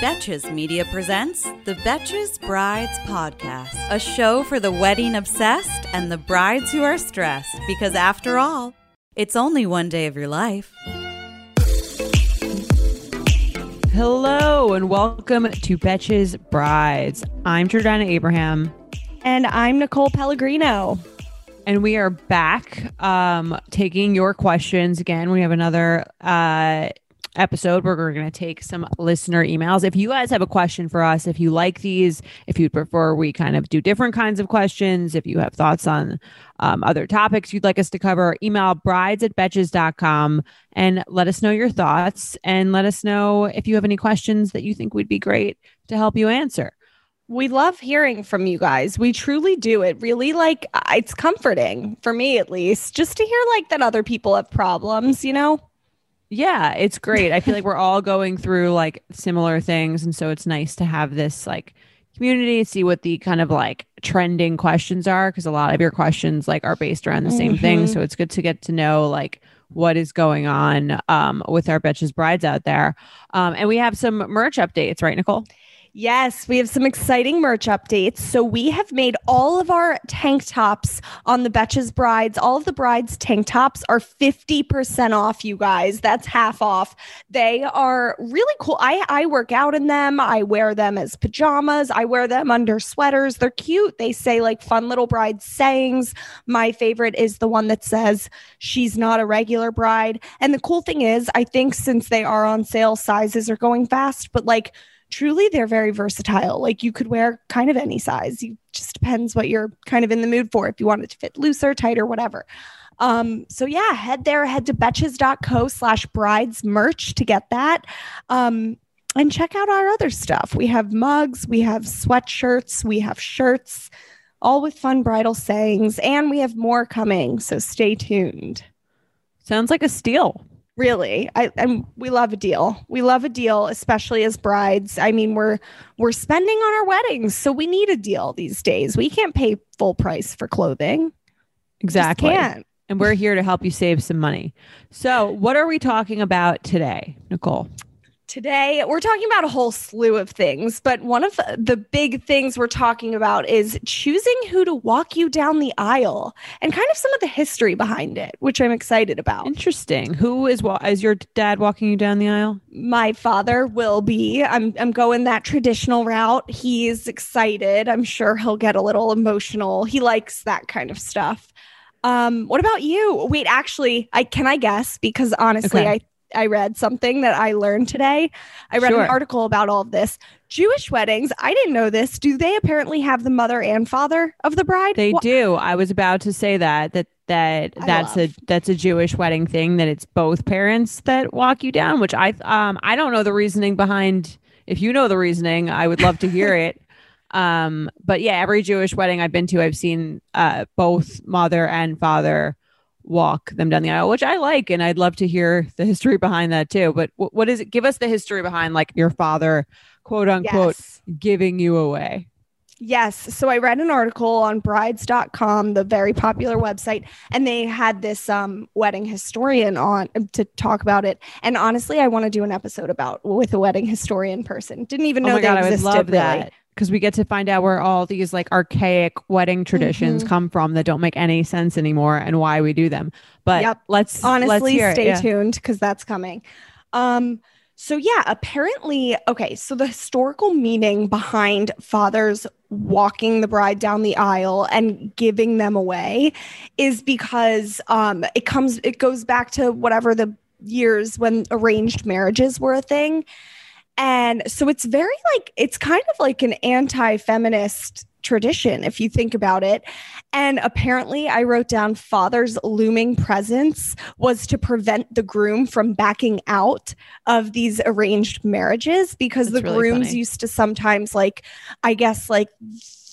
Betches Media presents the Betches Brides Podcast, a show for the wedding obsessed and the brides who are stressed, because after all, it's only one day of your life. Hello and welcome to Betches Brides. I'm Jordana Abraham. And I'm Nicole Pellegrino. And we are back um, taking your questions again. We have another uh, episode where we're going to take some listener emails. If you guys have a question for us, if you like these, if you'd prefer we kind of do different kinds of questions, if you have thoughts on um, other topics you'd like us to cover, email brides at betches.com and let us know your thoughts and let us know if you have any questions that you think would be great to help you answer. We love hearing from you guys. We truly do. It really like it's comforting for me at least just to hear like that other people have problems, you know? Yeah, it's great. I feel like we're all going through like similar things. And so it's nice to have this like community, see what the kind of like trending questions are. Cause a lot of your questions like are based around the same Mm-hmm. thing. So it's good to get to know like what is going on um, with our Betches Brides out there. Um, and we have some merch updates, right, Nicole? Yes, we have some exciting merch updates. So we have made all of our tank tops on the Betches Brides. All of the brides' tank tops are 50% off, you guys. That's half off. They are really cool. I, I work out in them. I wear them as pajamas. I wear them under sweaters. They're cute. They say like fun little bride sayings. My favorite is the one that says, She's not a regular bride. And the cool thing is, I think since they are on sale, sizes are going fast, but like, truly they're very versatile. Like you could wear kind of any size. You just depends what you're kind of in the mood for. If you want it to fit looser, tighter, whatever. Um, so yeah, head there, head to betches.co slash brides merch to get that. Um, and check out our other stuff. We have mugs, we have sweatshirts, we have shirts, all with fun bridal sayings, and we have more coming. So stay tuned. Sounds like a steal. Really, I and we love a deal. We love a deal, especially as brides. I mean, we're we're spending on our weddings, so we need a deal these days. We can't pay full price for clothing. Exactly. can't. And we're here to help you save some money. So, what are we talking about today, Nicole? Today, we're talking about a whole slew of things, but one of the big things we're talking about is choosing who to walk you down the aisle and kind of some of the history behind it, which I'm excited about. Interesting. Who is wa- is your dad walking you down the aisle? my father will be. I'm I'm going that traditional route. He's excited. I'm sure he'll get a little emotional. He likes that kind of stuff. Um, what about you? Wait, actually, I can I guess because honestly, Okay. I I read something that I learned today. I read Sure. an article about all of this. Jewish weddings, I didn't know this. Do they apparently have the mother and father of the bride? They Wha- do. I was about to say that that that I that's love. a that's a Jewish wedding thing that it's both parents that walk you down, which I um I don't know the reasoning behind. If you know the reasoning, I would love to hear it. Um but yeah, every Jewish wedding I've been to, I've seen uh both mother and father walk them down the aisle, which I like and I'd love to hear the history behind that too. But wh- what is it? Give us the history behind like your father quote unquote Yes. giving you away. Yes. So I read an article on brides.com, the very popular website, and they had this um, wedding historian on um, to talk about it. And honestly, I want to do an episode about with a wedding historian person. Didn't even know oh my they god, I would existed. love really. that because we get to find out where all these like archaic wedding traditions Mhm. come from that don't make any sense anymore and why we do them. But Yep. let's let's Honestly, it, stay yeah. tuned because that's coming. Um, so yeah, apparently, okay, so the historical meaning behind fathers walking the bride down the aisle and giving them away is because um it comes it goes back to whatever the years when arranged marriages were a thing. And so it's very like it's kind of like an anti-feminist tradition if you think about it. And apparently, I wrote down father's looming presence was to prevent the groom from backing out of these arranged marriages because That's the really grooms funny. used to sometimes, like, I guess, like,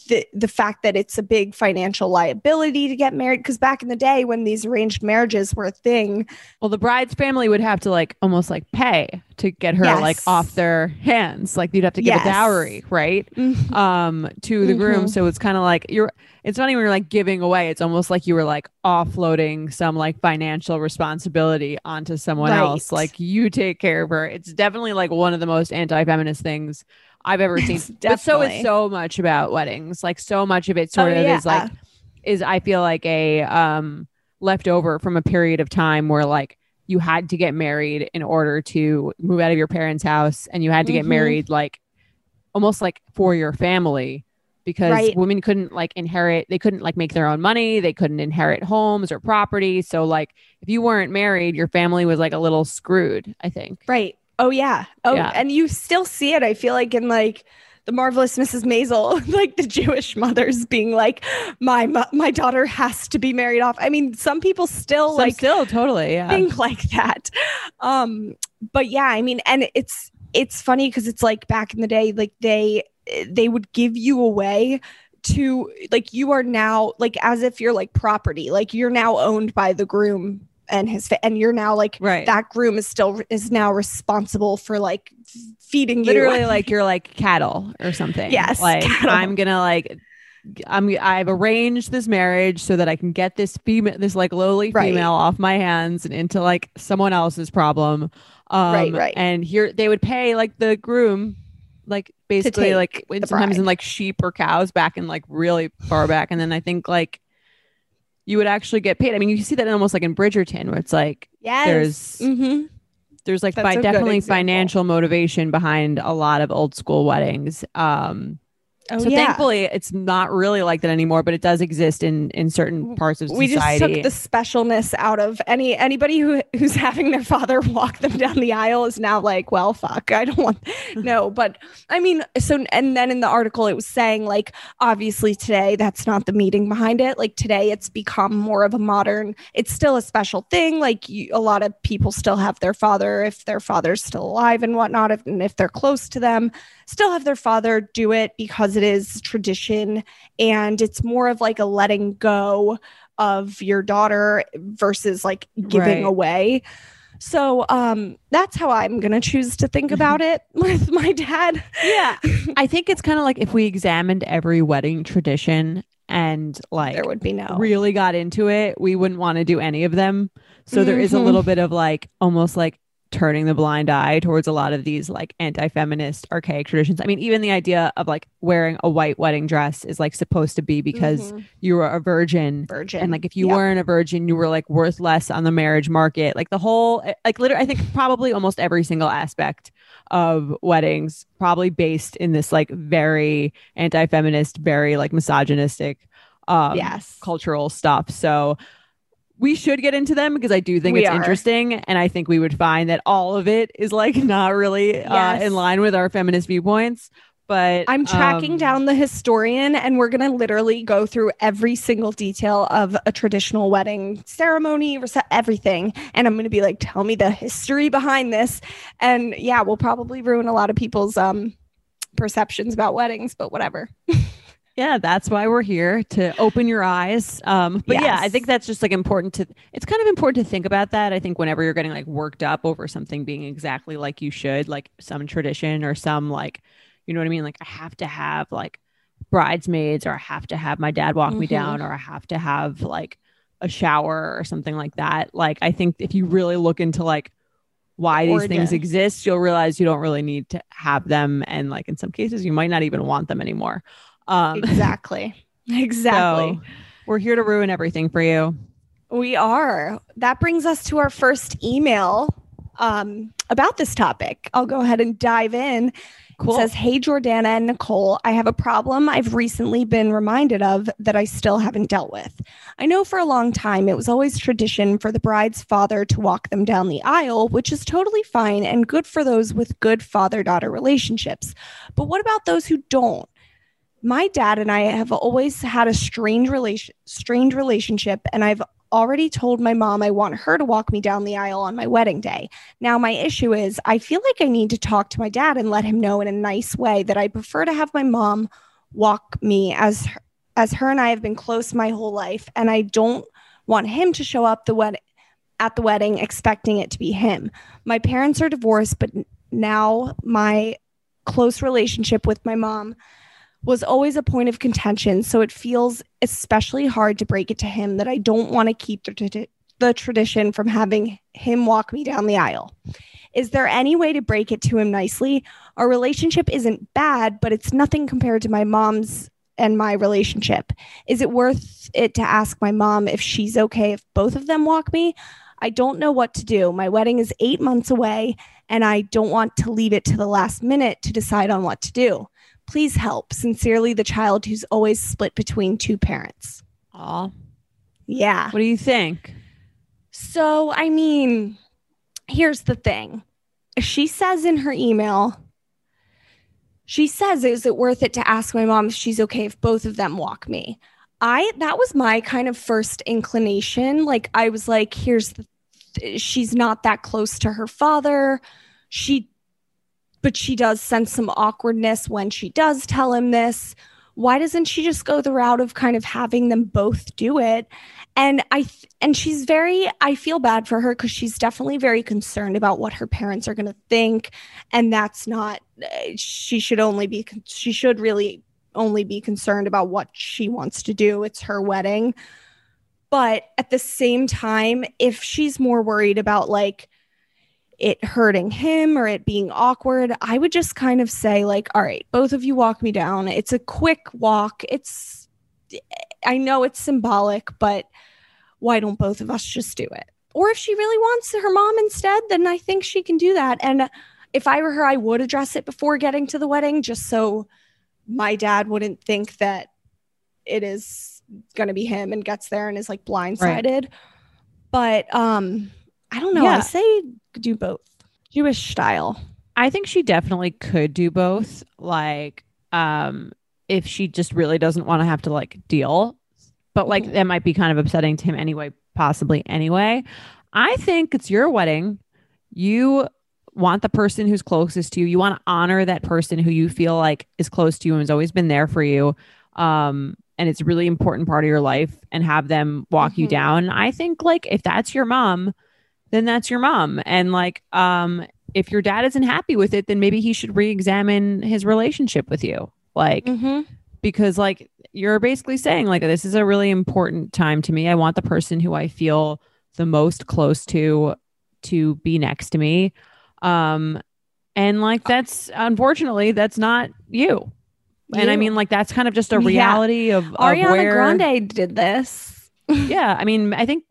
the, the fact that it's a big financial liability to get married because back in the day when these arranged marriages were a thing Well, the bride's family would have to like almost like pay to get her like off their hands. Like you'd have to give Yes. a dowry, right? Um, to the groom. Mhm. So it's kind of like you're. It's not even you're like giving away. It's almost like you were like offloading some like financial responsibility onto someone else. Like you take care of her. It's definitely like one of the most anti-feminist things I've ever seen. but so is so much about weddings. Like so much of it sort Oh, of yeah. is like is I feel like a um leftover from a period of time where like you had to get married in order to move out of your parents' house and you had to get Mhm. married like almost like for your family because Right. women couldn't like inherit they couldn't like make their own money they couldn't inherit homes or property so like if you weren't married your family was like a little screwed i think Right. Oh yeah. Oh, Yeah. and you still see it. I feel like in like the marvelous Mrs. Maisel, like the Jewish mothers being like, my my daughter has to be married off. I mean, some people still so like still totally yeah think like that. Um, but yeah, I mean, and it's it's funny because it's like back in the day, like they they would give you away to like you are now like as if you're like property, like you're now owned by the groom and his fa- and you're now like right that groom is still is now responsible for like feeding literally you. Literally like you're like cattle or something. Yes, Like cattle. I'm gonna like I'm I've arranged this marriage so that I can get this female this like lowly Right. female off my hands and into like someone else's problem. Um Right, right. and here they would pay like the groom like basically like sometimes in like sheep or cows back in like really far back and then I think like you would actually get paid. I mean, you see that almost like in Bridgerton where it's like yes. there's hmm there's like That's fi- definitely financial motivation behind a lot of old school weddings. Um, Oh, so yeah. thankfully, it's not really like that anymore, but it does exist in in certain parts of society. we just took the specialness out of any anybody who who's having their father walk them down the aisle is now like well fuck i don't want no but i mean so and then in the article it was saying like obviously today that's not the meaning behind it like today it's become more of a modern it's still a special thing like you, a lot of people still have their father if their father's still alive and whatnot if, and if they're close to them still have their father do it because it is tradition and it's more of like a letting go of your daughter versus like giving Right. away. So um that's how I'm going to choose to think about it with my dad. yeah, I think it's kind of like if we examined every wedding tradition and like there would be no really got into it, we wouldn't want to do any of them. So there is a little bit of like almost like turning the blind eye towards a lot of these like anti-feminist archaic traditions. I mean, even the idea of like wearing a white wedding dress is like supposed to be because Mhm. you were a virgin. virgin. And like if you Yep. weren't a virgin, you were like worth less on the marriage market. Like the whole eh, like literally I think probably almost every single aspect of weddings probably based in this like very anti-feminist, very like misogynistic um yes. cultural stuff. So we should get into them because I do think We it's are. interesting. And I think we would find that all of it is like not really uh, in line with our feminist viewpoints. But I'm tracking um, down the historian, and we're going to literally go through every single detail of a traditional wedding ceremony, rece- everything. And I'm going to be like, tell me the history behind this. And yeah, we'll probably ruin a lot of people's um, perceptions about weddings, but whatever. Yeah, that's why we're here to open your eyes. Um, but yeah, I think that's just like important to. It's kind of important to think about that. I think whenever you're getting like worked up over something being exactly like you should, like some tradition or some like, you know what I mean? Like I have to have like bridesmaids, or I have to have my dad walk me Mhm. down, or I have to have like a shower or something like that. Like I think if you really look into like why these things exist, you'll realize you don't really need to have them, and like in some cases, you might not even want them anymore. Um, Exactly. Exactly. so we're here to ruin everything for you. We are. That brings us to our first email um, about this topic. I'll go ahead and dive in. Cool. It says, Hey, Jordana and Nicole, I have a problem I've recently been reminded of that I still haven't dealt with. I know for a long time it was always tradition for the bride's father to walk them down the aisle, which is totally fine and good for those with good father daughter relationships. But what about those who don't? My dad and I have always had a strange relation strange relationship and I've already told my mom I want her to walk me down the aisle on my wedding day. Now my issue is I feel like I need to talk to my dad and let him know in a nice way that I prefer to have my mom walk me as her, as her and I have been close my whole life and I don't want him to show up the wedding at the wedding expecting it to be him. My parents are divorced but now my close relationship with my mom was always a point of contention. So it feels especially hard to break it to him that I don't want to keep the, the tradition from having him walk me down the aisle. Is there any way to break it to him nicely? Our relationship isn't bad, but it's nothing compared to my mom's and my relationship. Is it worth it to ask my mom if she's okay if both of them walk me? I don't know what to do. My wedding is eight months away, and I don't want to leave it to the last minute to decide on what to do. Please help. Sincerely, the child who's always split between two parents. Aw. Yeah. What do you think? So, I mean, here's the thing. She says in her email, she says, Is it worth it to ask my mom if she's okay if both of them walk me? I, that was my kind of first inclination. Like, I was like, Here's the, she's not that close to her father. She, but she does sense some awkwardness when she does tell him this. Why doesn't she just go the route of kind of having them both do it? and i th- and she's very i feel bad for her because she's definitely very concerned about what her parents are going to think and that's not she should only be she should really only be concerned about what she wants to do it's her wedding but at the same time if she's more worried about like it hurting him or it being awkward i would just kind of say like all right both of you walk me down it's a quick walk it's I know it's symbolic, but why don't both of us just do it? Or if she really wants her mom instead, then I think she can do that. And if I were her, I would address it before getting to the wedding just so my dad wouldn't think that it is going to be him and gets there and is like blindsided. Right. But um I don't know. Yeah. I say do both. Jewish style. I think she definitely could do both. Like um if she just really doesn't want to have to like deal. But like mm-hmm. that might be kind of upsetting to him anyway, possibly anyway. I think it's your wedding. You want the person who's closest to you. You want to honor that person who you feel like is close to you and has always been there for you. Um, and it's a really important part of your life and have them walk mm-hmm. you down. I think like if that's your mom, then that's your mom. And like um if your dad isn't happy with it, then maybe he should re-examine his relationship with you. Like, mm-hmm. because like you're basically saying, like, this is a really important time to me. I want the person who I feel the most close to to be next to me. Um, and like that's unfortunately that's not you. you. And I mean, like that's kind of just a reality yeah. of, of Ariana where, Grande did this. yeah, I mean, I think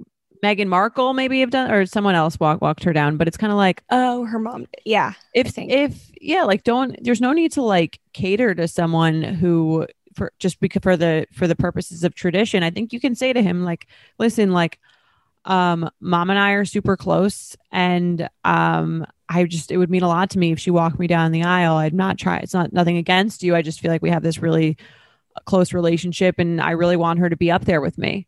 Meghan Markle maybe have done or someone else walk, walked her down, but it's kind of like, oh, her mom. Yeah. If, if, yeah, like don't, there's no need to like cater to someone who, for just because for the, for the purposes of tradition, I think you can say to him, like, listen, like, um, mom and I are super close and, um, I just, it would mean a lot to me if she walked me down the aisle. I'd not try, it's not nothing against you. I just feel like we have this really close relationship and I really want her to be up there with me.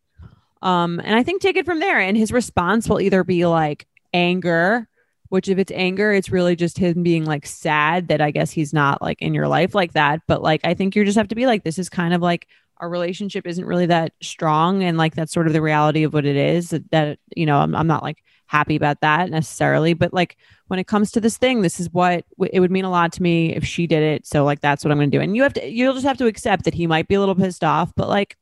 Um, and I think take it from there. And his response will either be like anger, which if it's anger, it's really just him being like sad that I guess he's not like in your life like that. But like, I think you just have to be like, this is kind of like our relationship isn't really that strong. And like, that's sort of the reality of what it is that, that you know, I'm, I'm not like happy about that necessarily. But like, when it comes to this thing, this is what it would mean a lot to me if she did it. So like, that's what I'm going to do. And you have to, you'll just have to accept that he might be a little pissed off, but like,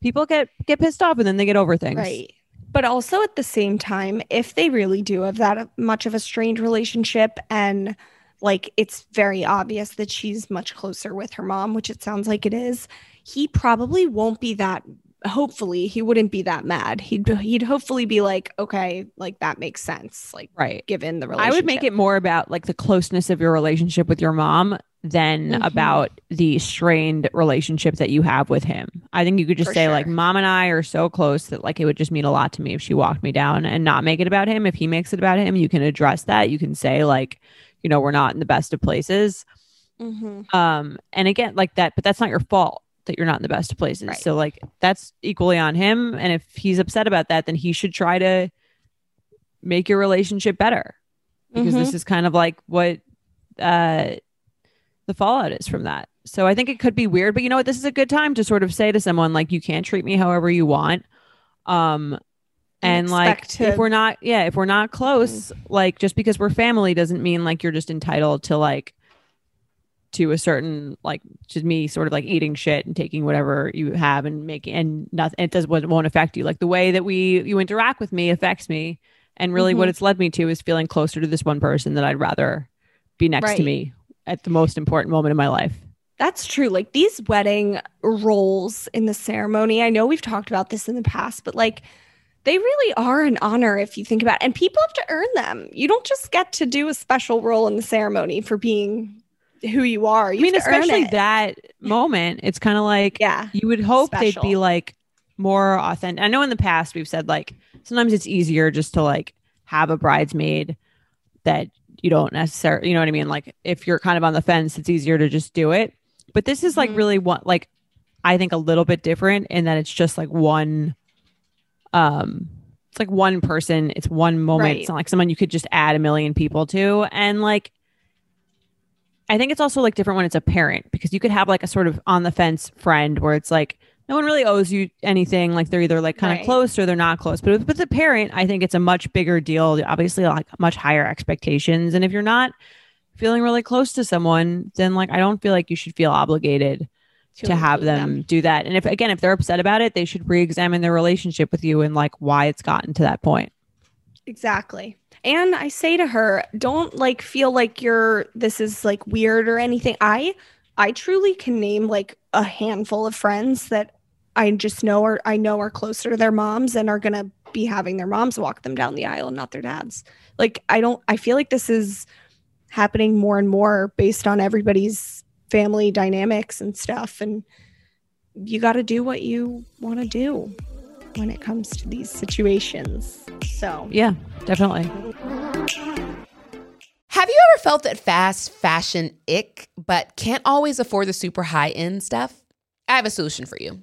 people get get pissed off and then they get over things. Right. But also at the same time, if they really do have that much of a strained relationship and like it's very obvious that she's much closer with her mom, which it sounds like it is, he probably won't be that hopefully he wouldn't be that mad. He'd he'd hopefully be like, okay, like that makes sense. Like right. given the relationship. I would make it more about like the closeness of your relationship with your mom than mm-hmm. about the strained relationship that you have with him. I think you could just For say sure. like mom and I are so close that like it would just mean a lot to me if she walked me down and not make it about him. If he makes it about him, you can address that. You can say like, you know, we're not in the best of places. Mhm. Um, and again, like that, but that's not your fault that you're not in the best of places. Right. So like that's equally on him. And if he's upset about that, then he should try to make your relationship better. Because Mhm. this is kind of like what uh the fallout is from that. So I think it could be weird, but you know what? This is a good time to sort of say to someone like you can't treat me however you want. Um And and like to- Mm. if we're not yeah, if we're not close, like just because we're family doesn't mean like you're just entitled to like to a certain like just me sort of like eating shit and taking whatever you have and making and nothing it does what won't affect you like the way that we you interact with me affects me and really what Mhm. it's led me to is feeling closer to this one person that I'd rather be next to me at the most important moment in my life. That's true. Like these wedding roles in the ceremony, I know we've talked about this in the past, but like they really are an honor if you think about it. And people have to earn them. You don't just get to do a special role in the ceremony for being who you are. You I mean, have to earn especially that moment, it's kind of like Yeah. you would hope they'd be like more authentic. I know in the past we've said like sometimes it's easier just to like have a bridesmaid that you don't necessarily, you know what I mean? Like if you're kind of on the fence, it's easier to just do it. But this is like Mhm. really what like I think a little bit different in that it's just like one um it's like one person, it's one moment. Right. It's not like someone you could just add a million people to. And like I think it's also like different when it's a parent because you could have like a sort of on the fence friend where it's like no one really owes you anything. Like they're either like kind of Right. close or they're not close. But with, with the parent, I think it's a much bigger deal. Obviously, like much higher expectations. And if you're not feeling really close to someone, then like I don't feel like you should feel obligated to, have include them, do that. And if again, if they're upset about it, they should re-examine their relationship with you and like why it's gotten to that point. Exactly. And I say to her, don't like feel like you're this is like weird or anything. I I truly can name like a handful of friends that I just know are I know are closer to their moms and are gonna be having their moms walk them down the aisle and not their dads. Like I don't I feel like this is happening more and more based on everybody's family dynamics and stuff. And you gotta do what you wanna do when it comes to these situations. So Yeah, definitely. Have you ever felt that fast fashion ick, but can't always afford the super high end stuff? I have a solution for you.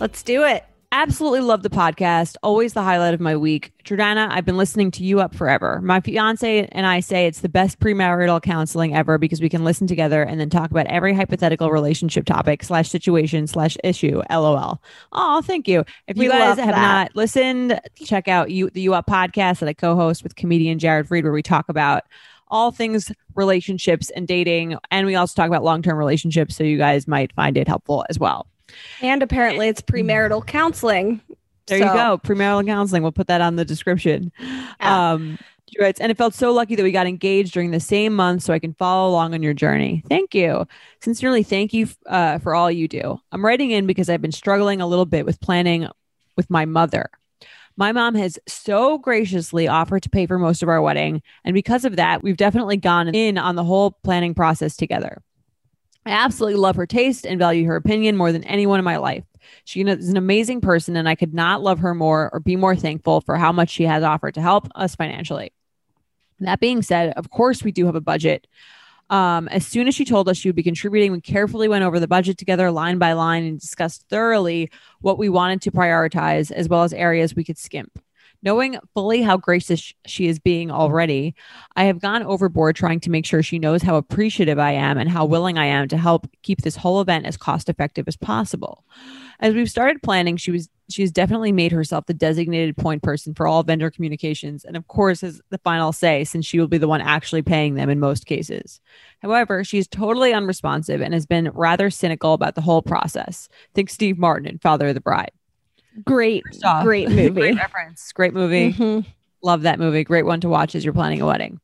Let's do it. Absolutely love the podcast. Always the highlight of my week. Jordana, I've been listening to you up forever. My fiance and I say it's the best premarital counseling ever because we can listen together and then talk about every hypothetical relationship topic slash situation slash issue. LOL. Oh, thank you. If you We guys have that. not listened, check out you the U Up podcast that I co-host with comedian Jared Freid, where we talk about all things relationships and dating. And we also talk about long-term relationships. So you guys might find it helpful as well. And apparently it's premarital counseling. There So- you go. Premarital counseling. We'll put that on the description. Yeah. Um, she writes, and it felt so lucky that we got engaged during the same month so I can follow along on your journey. Thank you. Sincerely, thank you uh, for all you do. I'm writing in because I've been struggling a little bit with planning with my mother. My mom has so graciously offered to pay for most of our wedding. And because of that, we've definitely gone in on the whole planning process together. I absolutely love her taste and value her opinion more than anyone in my life. She is an amazing person, and I could not love her more or be more thankful for how much she has offered to help us financially. That being said, of course, we do have a budget. Um, as soon as she told us she would be contributing, we carefully went over the budget together line by line and discussed thoroughly what we wanted to prioritize as well as areas we could skimp. Knowing fully how gracious she is being already, I have gone overboard trying to make sure she knows how appreciative I am and how willing I am to help keep this whole event as cost effective as possible. As we've started planning, she was she's definitely made herself the designated point person for all vendor communications and of course has the final say since she will be the one actually paying them in most cases. However, she's totally unresponsive and has been rather cynical about the whole process. Think Steve Martin in Father of the Bride. Great, great movie. great reference. Great movie. Mhm, Love that movie. Great one to watch as you're planning a wedding.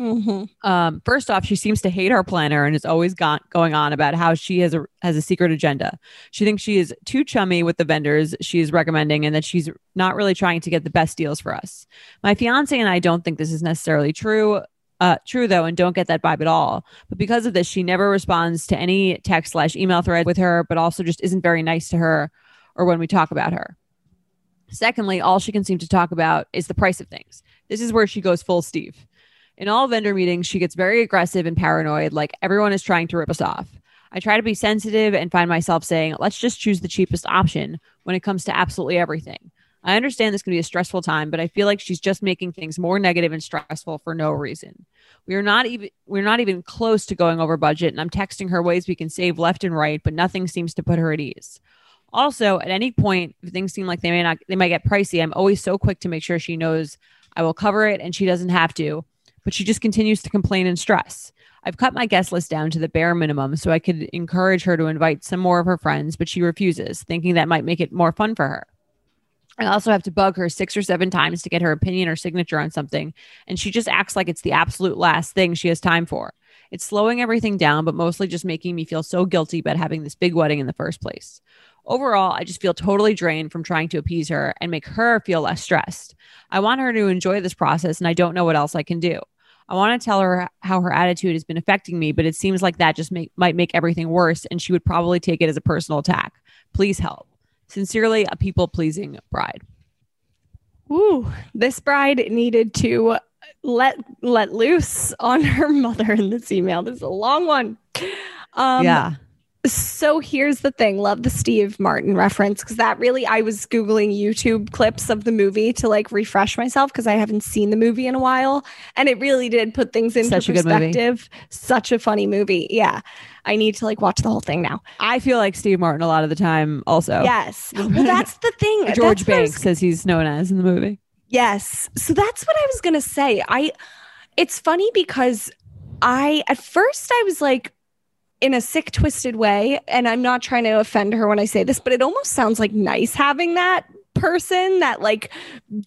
mhm. Um, first off, she seems to hate our planner and is always going on about how she has a has a secret agenda. She thinks she is too chummy with the vendors she is recommending and that she's not really trying to get the best deals for us. My fiance and I don't think this is necessarily true. Uh, true though, and don't get that vibe at all. But because of this, she never responds to any text slash email thread with her, but also just isn't very nice to her or when we talk about her. Secondly, all she can seem to talk about is the price of things. This is where she goes full Steve. In all vendor meetings, she gets very aggressive and paranoid, like everyone is trying to rip us off. I try to be sensitive and find myself saying, let's just choose the cheapest option when it comes to absolutely everything. I understand this can be a stressful time, but I feel like she's just making things more negative and stressful for no reason. We are not even we're not even close to going over budget, and I'm texting her ways we can save left and right, but nothing seems to put her at ease. Also, at any point, if things seem like they may not they might get pricey, I'm always so quick to make sure she knows I will cover it and she doesn't have to, but she just continues to complain and stress. I've cut my guest list down to the bare minimum so I could encourage her to invite some more of her friends, but she refuses, thinking that might make it more fun for her. I also have to bug her six or seven times to get her opinion or signature on something, and she just acts like it's the absolute last thing she has time for. It's slowing everything down, but mostly just making me feel so guilty about having this big wedding in the first place. Overall, I just feel totally drained from trying to appease her and make her feel less stressed. I want her to enjoy this process, and I don't know what else I can do. I want to tell her how her attitude has been affecting me, but it seems like that just make, might make everything worse, and she would probably take it as a personal attack. Please help. Sincerely, a people pleasing bride. Ooh, this bride needed to let let loose on her mother in this email. This is a long one. Um, yeah. So here's the thing. Love the Steve Martin reference because that really I was googling YouTube clips of the movie to like refresh myself because I haven't seen the movie in a while, and it really did put things into Such a good movie. perspective. Such a funny movie. Yeah, I need to like watch the whole thing now. I feel like Steve Martin a lot of the time also. Yes. Well, that's the thing. George That's I was Banks, as he's known as in the movie. Yes. So that's what I was going to say. I it's funny because I at first I was like in a sick twisted way and I'm not trying to offend her when I say this, but it almost sounds like nice having that person that like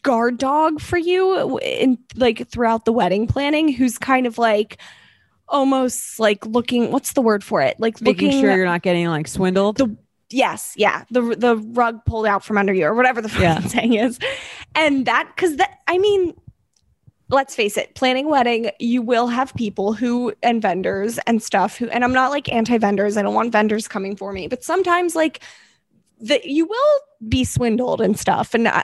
guard dog for you in like throughout the wedding planning who's kind of like almost like looking what's the word for it like Making looking sure you're not getting like swindled. The- yes yeah the the rug pulled out from under you or whatever the Yeah. saying is and that because that i mean let's face it planning a wedding you will have people who and vendors and stuff who and i'm not like anti-vendors i don't want vendors coming for me but sometimes like that you will be swindled and stuff and I,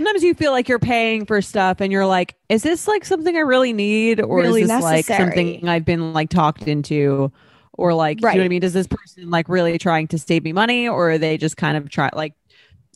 Sometimes you feel like you're paying for stuff and you're like, is this like something I really need? Or Really is this like something I've been like talked into? Or like, do you know what I mean? Does this person like really trying to save me money? Or are they just kind of try like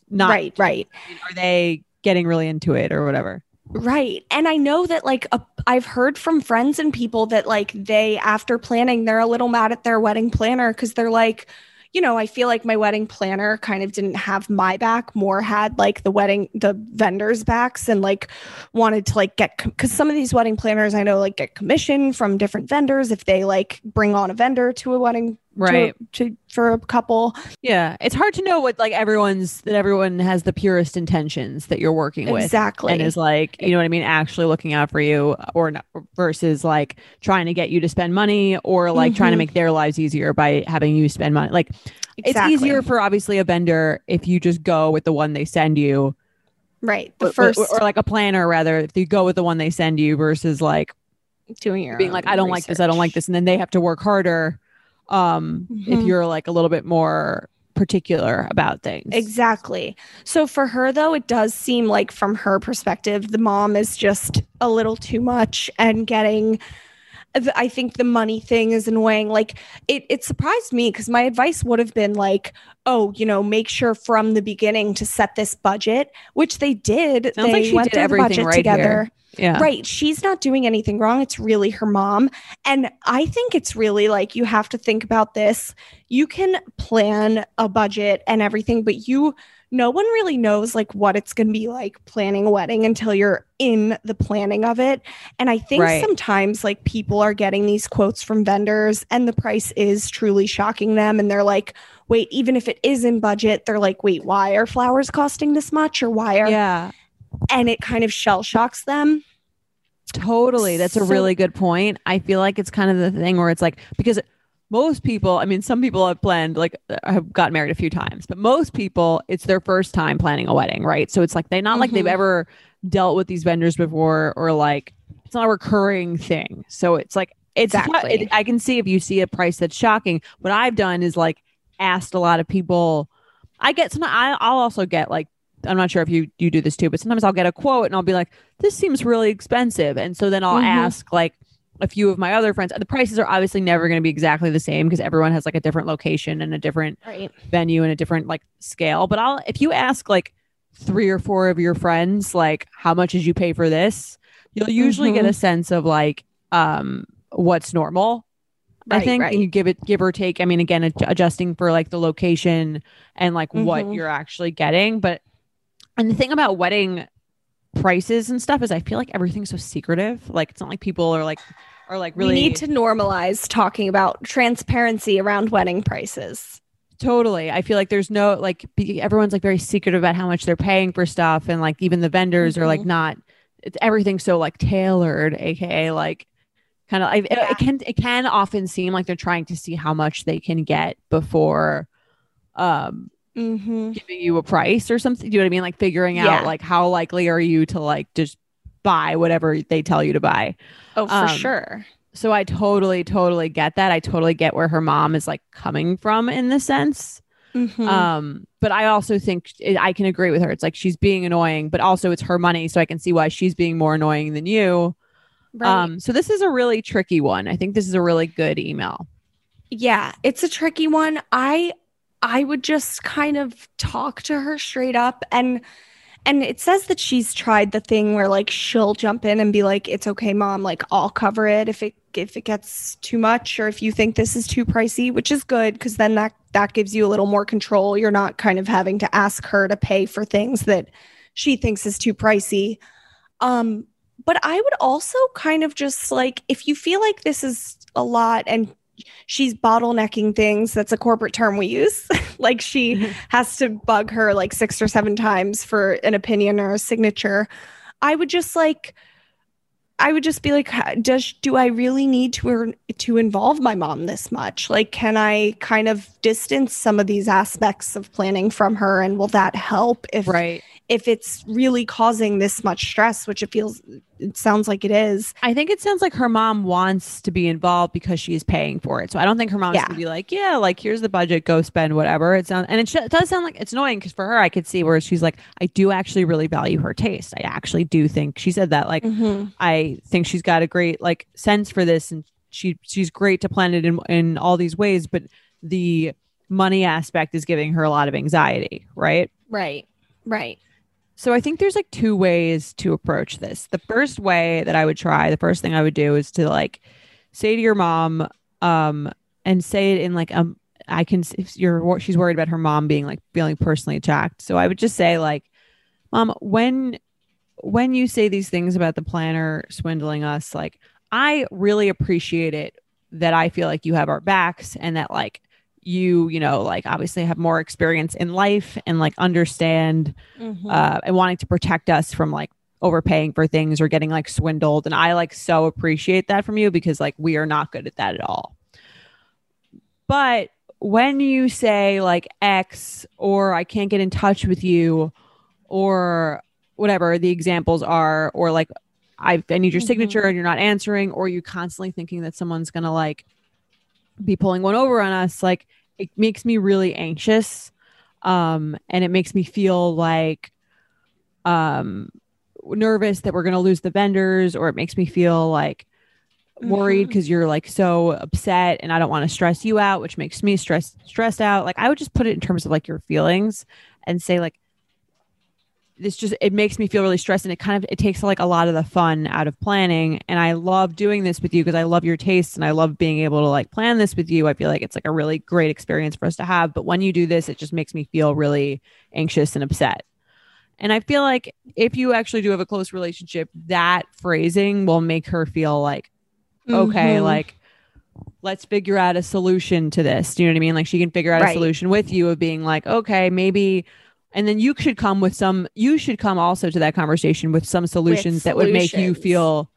not right right are they getting really into it or whatever? Right. And I know that like I've heard from friends and people that like they after planning they're a little mad at their wedding planner cuz they're like you know, I feel like my wedding planner kind of didn't have my back, more had like the wedding the vendors backs and like wanted to like get cuz some of these wedding planners I know like get commission from different vendors if they like bring on a vendor to a wedding Right. to, for a couple. Yeah. It's hard to know what like everyone's that everyone has the purest intentions that you're working with. Exactly. and is like you know what i mean actually looking out for you or not versus like trying to get you to spend money or like trying to Mhm. make their lives easier by having you spend money like Exactly. it's easier for obviously a vendor if you just go with the one they send you right. or- The first or, or like a planner rather if you go with the one they send you versus like doing your being like i don't like this i don't like this and then they have to work harder um if Mhm. you're like a little bit more particular about things. Exactly. So for her though, it does seem like from her perspective, the mom is just a little too much and getting I think the money thing is annoying. Like it it surprised me because my advice would have been like, oh, you know, make sure from the beginning to set this budget, which they did. Sounds they like she went did everything budget right together. here. Yeah. Right. She's not doing anything wrong. It's really her mom. And I think it's really like you have to think about this. You can plan a budget and everything, but you, no one really knows like what it's going to be like planning a wedding until you're in the planning of it. And I think Right. sometimes like people are getting these quotes from vendors and the price is truly shocking them. And they're like, wait, even if it is in budget, they're like, wait, why are flowers costing this much or why are, Yeah. And it kind of shell shocks them. Totally. That's a really good point. I feel like it's kind of the thing where it's like because most people, I mean, some people have planned like have gotten married a few times, but most people it's their first time planning a wedding, right? So it's like they're not like they've Mhm. ever dealt with these vendors before or like it's not a recurring thing. So it's like it's Exactly. it, I can see if you see a price that's shocking. What I've done is like asked a lot of people. I get some. I, I'll also get like I'm not sure if you you do this too, but sometimes I'll get a quote and I'll be like, "This seems really expensive," and so then I'll Mhm. ask like a few of my other friends. The prices are obviously never going to be exactly the same because everyone has like a different location and a different Right. venue and a different like scale. But I'll if you ask like three or four of your friends like how much did you pay for this, you'll usually get Mhm. a sense of like um what's normal. I think right. you give it give or take. I mean, again, ad- adjusting for like the location and like what Mhm. you're actually getting. But and the thing about wedding prices and stuff is I feel like everything's so secretive. Like it's not like people are like are like really we need to normalize talking about transparency around wedding prices. Totally. I feel like there's no like everyone's like very secretive about how much they're paying for stuff and like even the vendors are like Mhm. not it's everything's so like tailored aka like kind of it, Yeah. it can it can often seem like they're trying to see how much they can get before um Mm-hmm. giving you a price or something. Do you know what I mean? Like figuring out Yeah. like how likely are you to like just buy whatever they tell you to buy. Oh, for Um, sure. So I totally, totally get that. I totally get where her mom is like coming from in the sense. Mhm. Um, but I also think it, I can agree with her. It's like she's being annoying, but also it's her money, so I can see why she's being more annoying than you. right. Um, so this is a really tricky one. I think this is a really good email. yeah, it's a tricky one. I I would just kind of talk to her straight up. And and it says that she's tried the thing where like she'll jump in and be like it's okay mom. Like I'll cover it if it if it gets too much or if you think this is too pricey which is good cuz then that that gives you a little more control. You're not kind of having to ask her to pay for things that she thinks is too pricey. Um but I would also kind of just like if you feel like this is a lot and she's bottlenecking things. That's a corporate term we use. Like she has to bug her like six or seven times for an opinion or a signature. I would just like i would just be like does do i really need to to involve my mom this much? Like can i kind of distance some of these aspects of planning from her? And will that help if Right. if it's really causing this much stress which it feels it sounds like it is I think it sounds like her mom wants to be involved because she's paying for it. So I don't think her mom's Yeah. gonna be like, yeah, like here's the budget, go spend whatever. It sounds and it, sh- it does sound like it's annoying because for her, I could see where she's like, I do actually really value her taste. I actually do think she said that like Mhm. I think she's got a great like sense for this and she she's great to plan it in in all these ways, but the money aspect is giving her a lot of anxiety, right? right right So I think there's like two ways to approach this. The first way that I would try, the first thing I would do is to like say to your mom um and say it in like um I can you're she's worried about her mom being like feeling personally attacked. So I would just say like mom when when you say these things about the planner swindling us like I really appreciate it that I feel like you have our backs and that like you you know like obviously have more experience in life and like understand Mhm. uh, and wanting to protect us from like overpaying for things or getting like swindled. And I like so appreciate that from you because like we are not good at that at all. But when you say like X or I can't get in touch with you or whatever the examples are, or like I, I need your Mhm. signature and you're not answering, or you constantly thinking that someone's gonna like be pulling one over on us, like it makes me really anxious um and it makes me feel like um nervous that we're going to lose the vendors or it makes me feel like worried because you're like so upset and I don't want to stress you out, which makes me stress stressed out. Like I would just put it in terms of like your feelings and say like this just it makes me feel really stressed and it kind of it takes like a lot of the fun out of planning and I love doing this with you because I love your tastes and I love being able to like plan this with you. I feel like it's like a really great experience for us to have, but when you do this it just makes me feel really anxious and upset. And I feel like if you actually do have a close relationship, that phrasing will make her feel like okay, Mhm. like let's figure out a solution to this. Do you know what I mean? Like she can figure out a solution with you of being like, okay, maybe and then you should come with some you should come also to that conversation with some solutions that would make you feel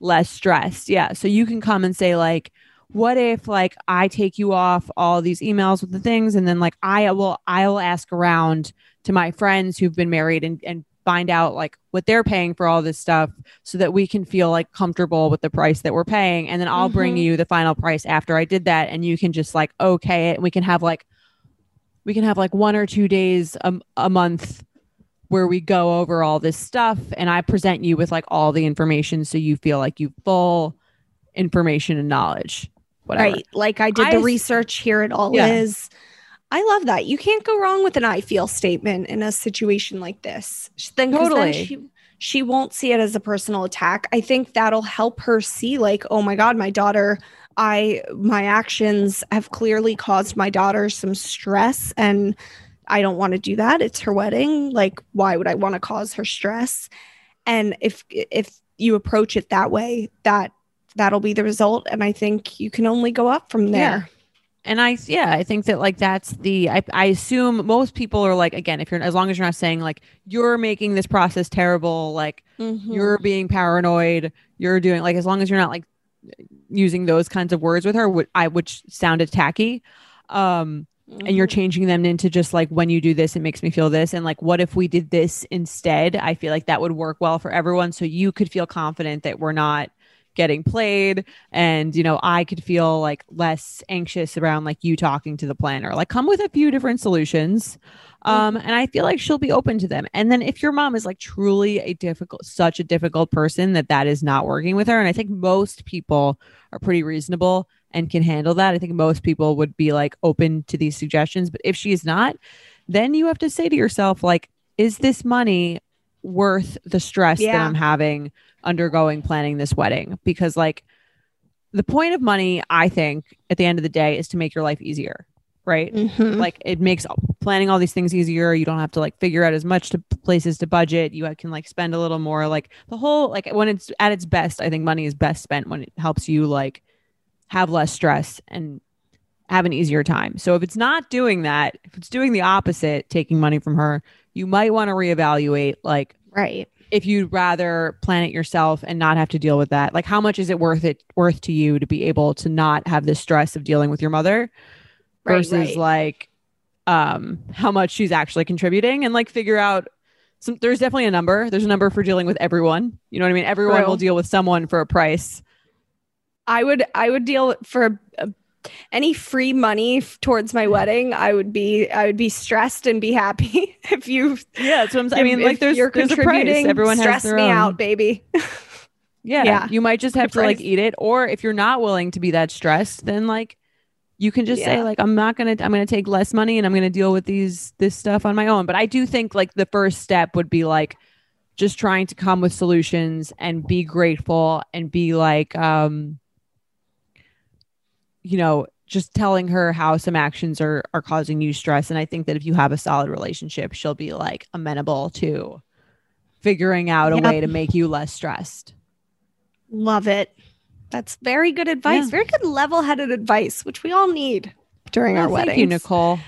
less stressed. Yeah. So you can come and say like what if like I take you off all these emails with the things and then like I will I'll ask around to my friends who've been married and and find out like what they're paying for all this stuff so that we can feel like comfortable with the price that we're paying and then I'll bring Mhm. you the final price after I did that and you can just like okay it and we can have like we can have like one or two days a, a month where we go over all this stuff and I present you with like all the information so you feel like you full information and knowledge whatever Right. Like I did I the research. Here it all Yeah. is. I love that. You can't go wrong with an I feel statement in a situation like this. Then, Totally. then she, she won't see it as a personal attack. I think that'll help her see, like, oh my God, my daughter, I, my actions have clearly caused my daughter some stress and I don't want to do that. It's her wedding. Like, why would I want to cause her stress? And if, if you approach it that way, that that'll be the result and i think you can only go up from there and I yeah, I think that like that's the I, I assume most people are like again if you're as long as you're not saying like you're making this process terrible like Mm-hmm. you're being paranoid you're doing like as long as you're not like using those kinds of words with her which I which sounded tacky um and you're Mm-hmm. changing them into just like when you do this it makes me feel this. And like what if we did this instead? I feel like that would work well for everyone. So you could feel confident that we're not getting played and you know I could feel like less anxious around like you talking to the planner. Like come with a few different solutions um and I feel like she'll be open to them. And then if your mom is like truly a difficult such a difficult person that that is not working with her and I think most people are pretty reasonable and can handle that. I think most people would be like open to these suggestions. But if she is not then you have to say to yourself like is this money worth the stress that I'm having undergoing planning this wedding because like the point of money i think at the end of the day is to make your life easier right? Mhm. like it makes planning all these things easier. You don't have to like figure out as much to places to budget. You can like spend a little more. Like the whole like when it's at its best i think money is best spent when it helps you like have less stress and have an easier time. So if it's not doing that if it's doing the opposite taking money from her you might want to reevaluate like right if you'd rather plan it yourself and not have to deal with that? Like how much is it worth it worth to you to be able to not have the stress of dealing with your mother Right, versus right. like um how much she's actually contributing? And like figure out some there's definitely a number. There's a number for dealing with everyone. You know what i mean? Everyone True. will deal with someone for a price. I would i would deal for uh, any free money f- towards my wedding i would be i would be stressed and be happy if you yeah so I'm, if- mean like there's you're there's contributing everyone stress has their me own. out baby Yeah. Yeah. You might just have to like eat it. Or if you're not willing to be that stressed, then like you can just say, like, I'm not gonna I'm gonna take less money and I'm gonna deal with these this stuff on my own. But I do think like the first step would be like just trying to come with solutions and be grateful and be like um you know just telling her how some actions are are causing you stress. And i think that if you have a solid relationship she'll be like amenable to figuring out a Yep. way to make you less stressed. Love it. That's very good advice. Yeah. very good level-headed advice which we all need during our Oh, wedding thank you nicole.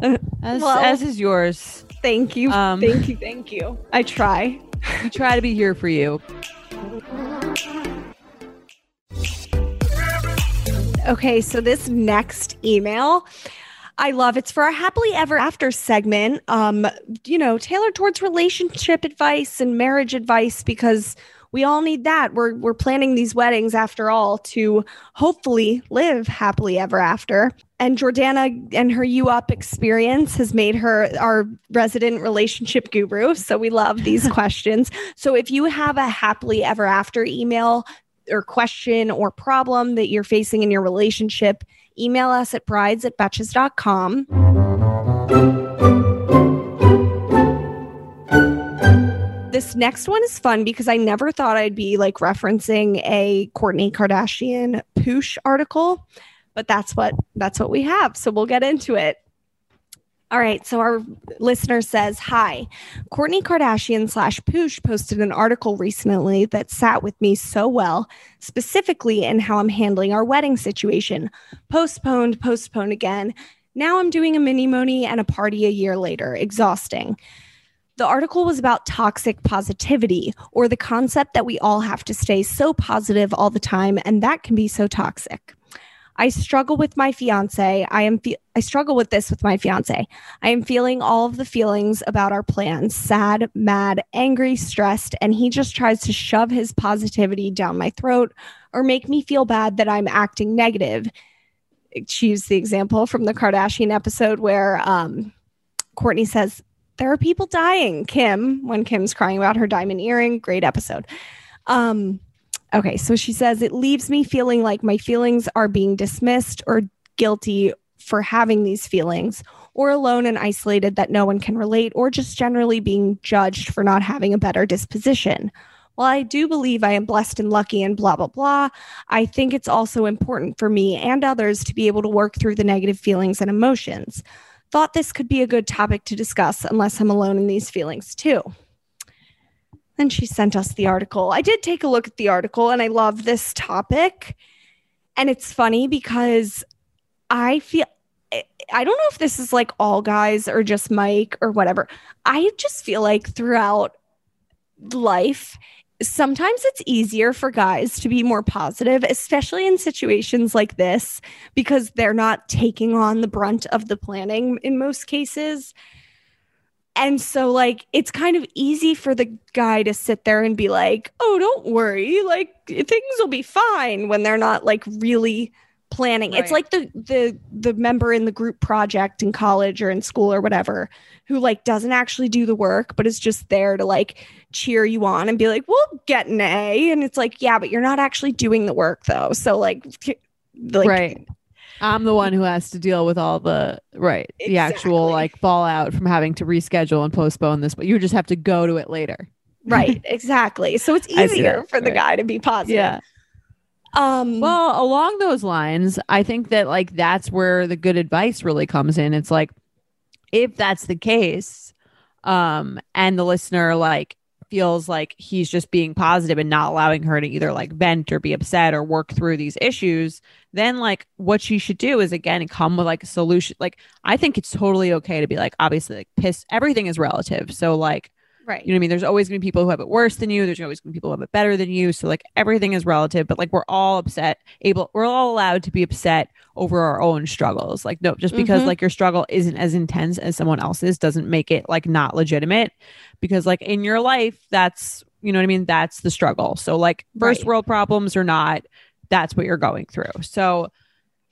As, well- as is yours. thank you. Um, thank you. Thank you. I try. We try to be here for you Okay, so this next email, I love. It's for our happily ever after segment. Um, you know, tailored towards relationship advice and marriage advice because we all need that. We're we're planning these weddings after all to hopefully live happily ever after. And Jordana and her U Up experience has made her our resident relationship guru. So we love these questions. So if you have a happily ever after email or question or problem that you're facing in your relationship, email us at brides at betches.com. This next one is fun because I never thought I'd be like referencing a Kourtney Kardashian poosh article, but that's what that's what we have. So we'll get into it. All right. So our listener says, Hi, Kourtney Kardashian slash Poosh posted an article recently that sat with me so well, specifically in how I'm handling our wedding situation. Postponed, postponed again. Now I'm doing a mini moni and a party a year later. Exhausting. The article was about toxic positivity or the concept that we all have to stay so positive all the time, and that can be so toxic. I struggle with my fiance. I am fe- I struggle with this with my fiance. I am feeling all of the feelings about our plans, sad, mad, angry, stressed, and he just tries to shove his positivity down my throat or make me feel bad that I'm acting negative. Used the example from the Kardashian episode where um, Kourtney says, There are people dying, Kim, when Kim's crying about her diamond earring. Great episode. Um, Okay, so she says it leaves me feeling like my feelings are being dismissed or guilty for having these feelings, or alone and isolated that no one can relate, or just generally being judged for not having a better disposition. While I do believe I am blessed and lucky and blah, blah, blah, I think it's also important for me and others to be able to work through the negative feelings and emotions. Thought this could be a good topic to discuss unless I'm alone in these feelings too. Then she sent us the article. I did take a look at the article and I love this topic. And it's funny because I feel I don't know if this is like all guys or just Mike or whatever. I just feel like throughout life, sometimes it's easier for guys to be more positive, especially in situations like this, because they're not taking on the brunt of the planning in most cases. And so, like, it's kind of easy for the guy to sit there and be like, oh, don't worry, like, things will be fine when they're not like really planning. Right. It's like the the the member in the group project in college or in school or whatever who like doesn't actually do the work but is just there to like cheer you on and be like, "We'll get an A." And it's like, "Yeah, but you're not actually doing the work though." So like like right. I'm the one who has to deal with all the right, exactly. the actual like fallout from having to reschedule and postpone this, but you just have to go to it later. Right, exactly. So it's easier for the right. guy to be positive. Yeah. Um well, along those lines, I think that like that's where the good advice really comes in. It's like if that's the case, um and the listener like feels like he's just being positive and not allowing her to either like vent or be upset or work through these issues, then like what she should do is again come with like a solution. Like I think it's totally okay to be like obviously like piss everything is relative. So like Right. You know what I mean? There's always going to be people who have it worse than you. There's always going to be people who have it better than you. So like everything is relative, but like we're all upset, able, we're all allowed to be upset over our own struggles. Like, no, just because mm-hmm. like your struggle isn't as intense as someone else's doesn't make it like not legitimate. Because like in your life, that's, you know what I mean? That's the struggle. So like first right. world problems or not, that's what you're going through. So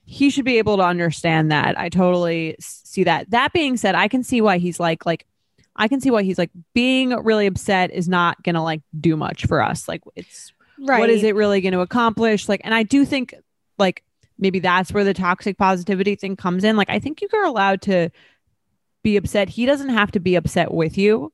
he should be able to understand that. I totally see that. That being said, I can see why he's like, like, I can see why he's like being really upset is not gonna like do much for us. Like it's right. what is it really gonna accomplish? Like, and I do think like maybe that's where the toxic positivity thing comes in. Like I think you are allowed to be upset. He doesn't have to be upset with you.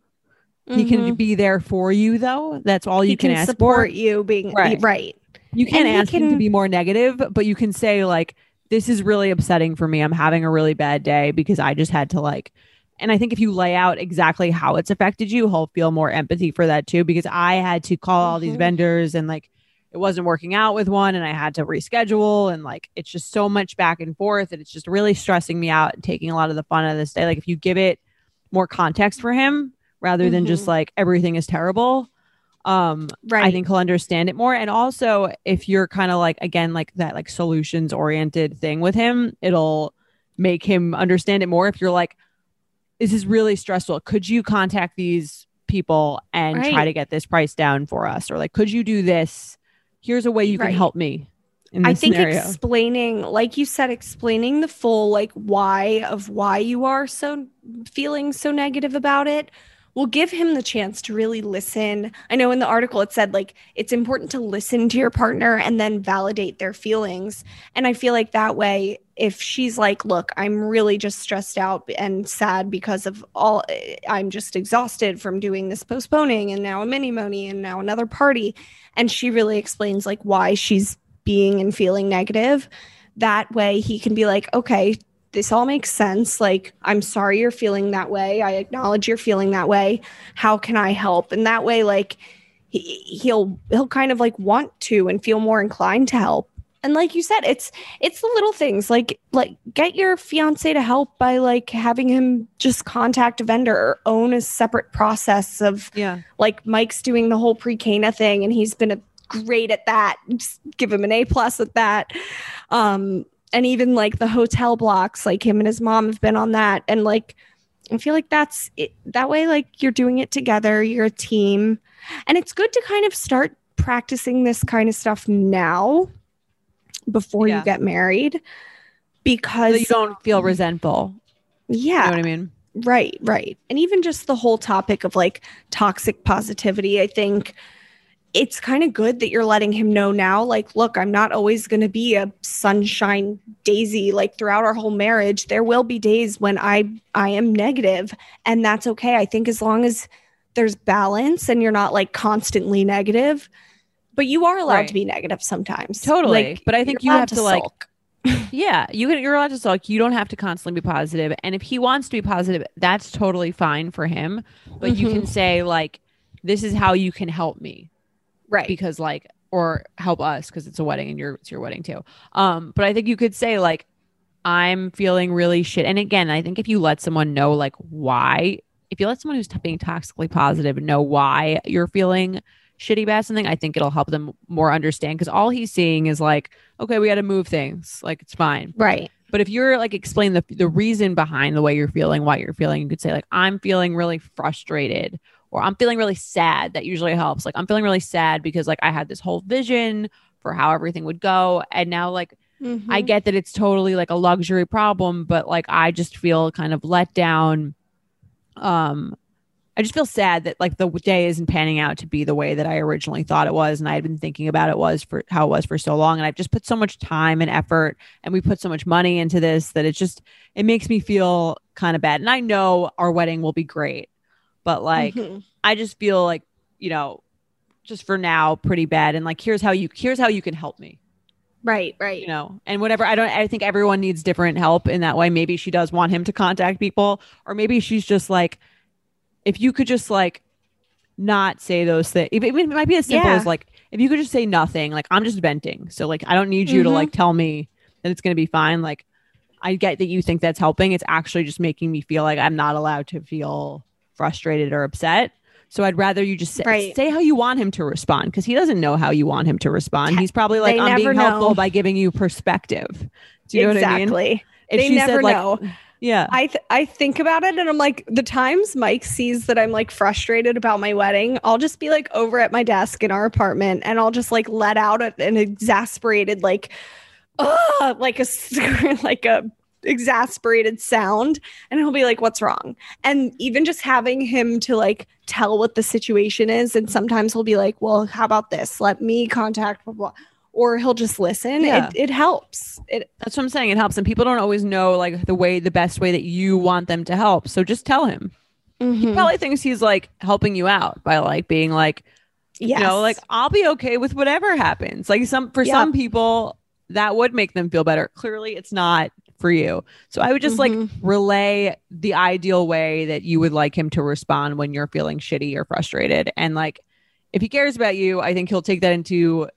Mm-hmm. He can mm-hmm. be there for you though. That's all he you can, can ask support for. you being right. right. You can ask can... him to be more negative, but you can say like this is really upsetting for me. I'm having a really bad day because I just had to like and I think if you lay out exactly how it's affected you, he'll feel more empathy for that too. Because I had to call mm-hmm. all these mm-hmm. vendors and like it wasn't working out with one and I had to reschedule. And like it's just so much back and forth and it's just really stressing me out and taking a lot of the fun out of this day. Like if you give it more context for him rather mm-hmm. than just mm-hmm. like everything is terrible, um right. i think he'll understand it more and also if you're kind of like again like that like solutions oriented thing with him it'll make him understand it more if you're like this is really stressful. Could you contact these people and try to get this price down for us or like could you do this here's a way you can help me in I think scenario explaining, like you said, explaining the full like why of why you are so feeling so negative about it will give him the chance to really listen. I know in the article it said like it's important to listen to your partner and then validate their feelings. And I feel like that way, if she's like, look, I'm really just stressed out and sad because of all, I'm just exhausted from doing this postponing and now a mini money and now another party. And she really explains like why she's being and feeling negative. That way he can be like, okay, this all makes sense. Like, I'm sorry you're feeling that way. I acknowledge you're feeling that way. How can I help? And that way, like, he, he'll he'll kind of like want to and feel more inclined to help. And like you said, it's it's the little things like like get your fiance to help by like having him just contact a vendor or own a separate process of yeah like Mike's doing the whole pre-Cana thing and he's been a, great at that. Just give him an A plus at that. Um, and even like the hotel blocks, like him and his mom have been on that. And like, I feel like that's it. That way, like you're doing it together, you're a team. And it's good to kind of start practicing this kind of stuff now before Yeah. you get married so because you don't feel resentful you yeah know what i mean Right, right. And even just the whole topic of like toxic positivity, I think it's kind of good that you're letting him know now like look, I'm not always going to be a sunshine daisy like throughout our whole marriage. There will be days when I I am negative and that's okay. I think as long as there's balance and you're not like constantly negative, but you are allowed Right. to be negative sometimes. Totally. Like, But I think you have to, like. Yeah, you can. You're allowed to sulk. You don't have to constantly be positive. And if he wants to be positive, that's totally fine for him. But you Mm-hmm. can say like, "This is how you can help me," right. because like, or help us because it's a wedding and your it's your wedding too. Um, but I think you could say like, "I'm feeling really shit." And again, I think if you let someone know like why, if you let someone who's t- being toxically positive know why you're feeling shitty about something, I think it'll help them more understand. Because all he's seeing is like, okay, we got to move things. Like it's fine. Right. But if you're like explain the the reason behind the way you're feeling, why you're feeling, you could say like I'm feeling really frustrated or I'm feeling really sad. That usually helps. Like I'm feeling really sad because like I had this whole vision for how everything would go and now like I Mhm. get that it's totally like a luxury problem, but like I just feel kind of let down. Um, I just feel sad that like the day isn't panning out to be the way that I originally thought it was, and I had been thinking about it was for how it was for so long, and I've just put so much time and effort, and we put so much money into this that it's just it makes me feel kind of bad. And I know our wedding will be great, but like Mhm. I just feel like you know, just for now, pretty bad. And like here's how you here's how you can help me right, right. you know and whatever i don't i think everyone needs different help in that way maybe she does want him to contact people or maybe she's just like if you could just like not say those things it, it might be as simple Yeah. as like if you could just say nothing like i'm just venting so like i don't need you to Mhm. like tell me that it's going to be fine like i get that you think that's helping it's actually just making me feel like i'm not allowed to feel frustrated or upset so i'd rather you just say, Right. say how you want him to respond because he doesn't know how you want him to respond he's probably like They i'm being never helpful know. by giving you perspective do you know exactly. what i mean if they she never said like know. Yeah. I th- I think about it and I'm like the times Mike sees that I'm like frustrated about my wedding, I'll just be like over at my desk in our apartment and I'll just like let out an exasperated like uh like a like a exasperated sound and he'll be like what's wrong? And even just having him to like tell what the situation is and sometimes he'll be like well how about this? Let me contact blah blah or he'll just listen Yeah. it, it helps it that's what i'm saying it helps and people don't always know like the way the best way that you want them to help so just tell him he Mhm. probably thinks he's like helping you out by like being like yes. you know like i'll be okay with whatever happens like some for Yep. some people that would make them feel better clearly it's not for you so i would just Mhm. like relay the ideal way that you would like him to respond when you're feeling shitty or frustrated and like if he cares about you i think he'll take that into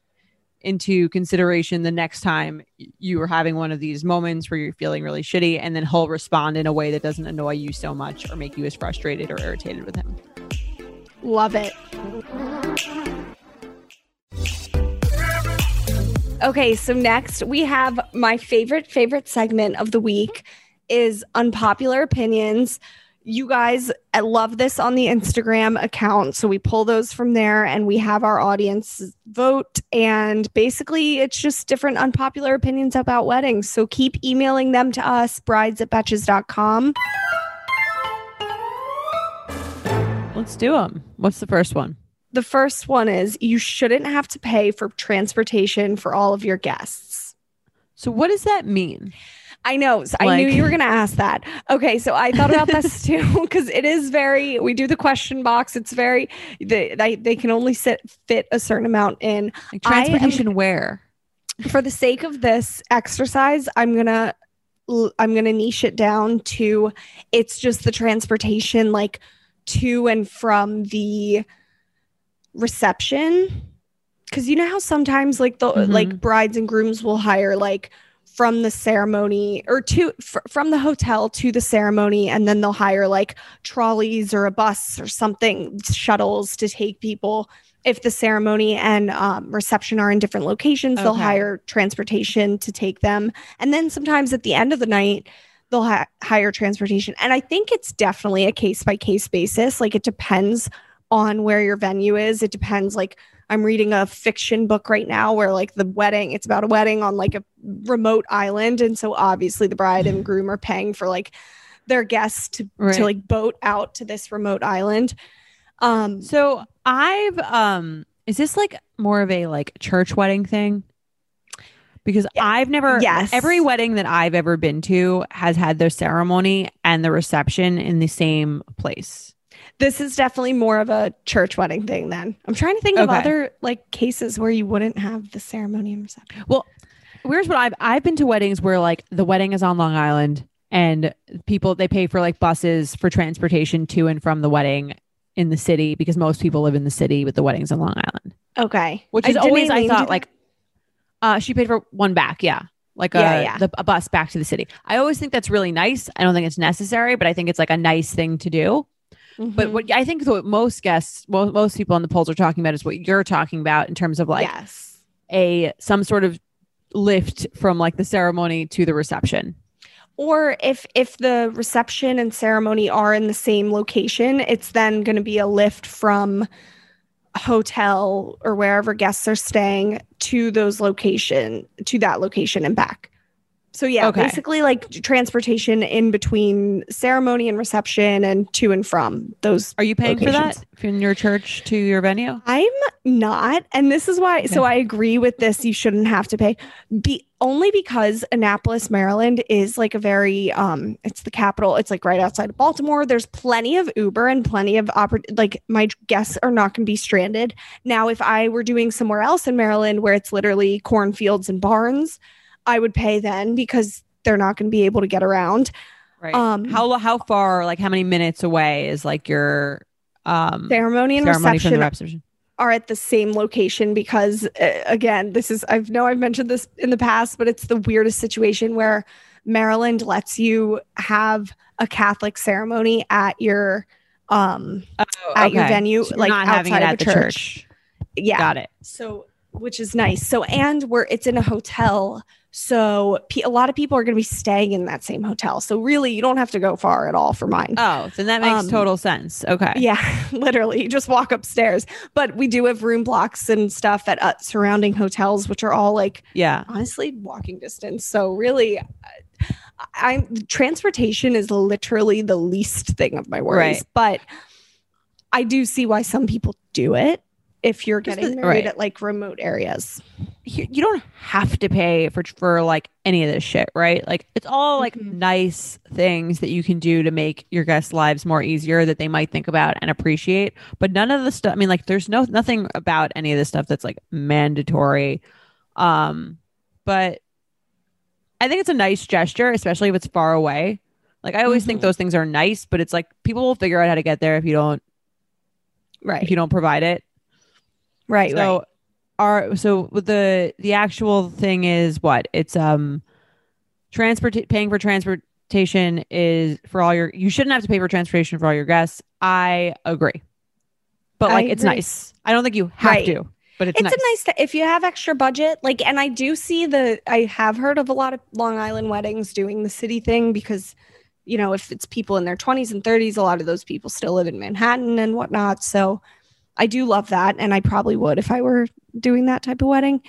into consideration the next time you are having one of these moments where you're feeling really shitty and then he'll respond in a way that doesn't annoy you so much or make you as frustrated or irritated with him Love it. Okay, so next we have my favorite favorite segment of the week is unpopular opinions. You guys I love this on the Instagram account. So we pull those from there and we have our audience vote. And basically, it's just different unpopular opinions about weddings. So keep emailing them to us, brides at betches.com. Let's do them. What's the first one? The first one is you shouldn't have to pay for transportation for all of your guests. So, what does that mean? I know. So I knew you were going to ask that. Okay. So I thought about this too, because it is very, we do the question box. It's very, they, they, they can only sit, fit a certain amount in. Like I am- transportation where? For the sake of this exercise, I'm going to, I'm going to niche it down to it's just the transportation, like to and from the reception. Cause you know how sometimes like the, Mhm. like brides and grooms will hire like from the ceremony or to fr- from the hotel to the ceremony and then they'll hire like trolleys or a bus or something shuttles to take people if the ceremony and um, reception are in different locations they'll hire transportation to take them. And then sometimes at the end of the night they'll ha- hire transportation. And i think it's definitely a case by case basis. Like it depends on where your venue is it depends like I'm reading a fiction book right now where like the wedding, it's about a wedding on like a remote island. And so obviously the bride and groom are paying for like their guests to, Right. to like boat out to this remote island. Um So I've um is this like more of a like church wedding thing? Because. I've never Yes. every wedding that I've ever been to has had their ceremony and the reception in the same place. This is definitely more of a church wedding thing then. I'm trying to think of other like cases where you wouldn't have the ceremony and reception. Well, here's what I've I've been to weddings where like the wedding is on Long Island and people they pay for like buses for transportation to and from the wedding in the city because most people live in the city with the weddings on Long Island. Okay. Which is didn't always I thought like uh she paid for one back, yeah. Like a, Yeah, yeah. The, a bus back to the city. I always think that's really nice. I don't think it's necessary, but I think it's like a nice thing to do. But Mhm. what I think what most guests, most, most people on the polls are talking about is what you're talking about in terms of like yes. a some sort of lift from like the ceremony to the reception. or if if the reception and ceremony are in the same location it's then going to be a lift from hotel or wherever guests are staying to those location to that location and back so yeah Okay. basically like transportation in between ceremony and reception and to and from those Are you paying for that from your church to your venue? I'm not, and this is why. So I agree with this. You shouldn't have to pay, be only because Annapolis, Maryland, is like a very um. It's the capital. It's like right outside of Baltimore. There's plenty of Uber and plenty of oppor- Like my guests are not going to be stranded. Now, if I were doing somewhere else in Maryland where it's literally cornfields and barns, I would pay then because they're not going to be able to get around. Right. Um, how how far, like how many minutes away is like your um Ceremony and ceremony reception reception? are at the same location because uh, again this is i know i've mentioned this in the past but it's the weirdest situation where maryland lets you have a catholic ceremony at your um at your venue, So like not having it outside of the the church. church. yeah Got it. so which is nice so and we're it's in a hotel so a lot of people are going to be staying in that same hotel so really you don't have to go far at all for mine Oh, then that makes Um, total sense. Okay. yeah, literally, you just walk upstairs. But we do have room blocks and stuff at uh, surrounding hotels, which are all like Yeah. honestly walking distance. So really, I- I'm transportation is literally the least thing of my worries. Right. But I do see why some people do it if you're getting married right. at like remote areas. you, you don't have to pay for for like any of this shit, right? Like it's all like Mhm. nice things that you can do to make your guests' lives more easier that they might think about and appreciate. But none of the stuff. I mean, like there's no nothing about any of this stuff that's like mandatory. Um, but I think it's a nice gesture, especially if it's far away. Like I always think Mhm. those things are nice, but it's like people will figure out how to get there if you don't Right. if you don't provide it. Right. so right. our so the the actual thing is what it's um transport paying for transportation is for all your you shouldn't have to pay for transportation for all your guests i agree but like it's nice i don't think you have Right. to but it's, it's nice. a nice th- if you have extra budget like and i do see the i have heard of a lot of long island weddings doing the city thing because you know, if it's people in their 20s and 30s, a lot of those people still live in Manhattan and whatnot. So I do love that. And I probably would if I were doing that type of wedding.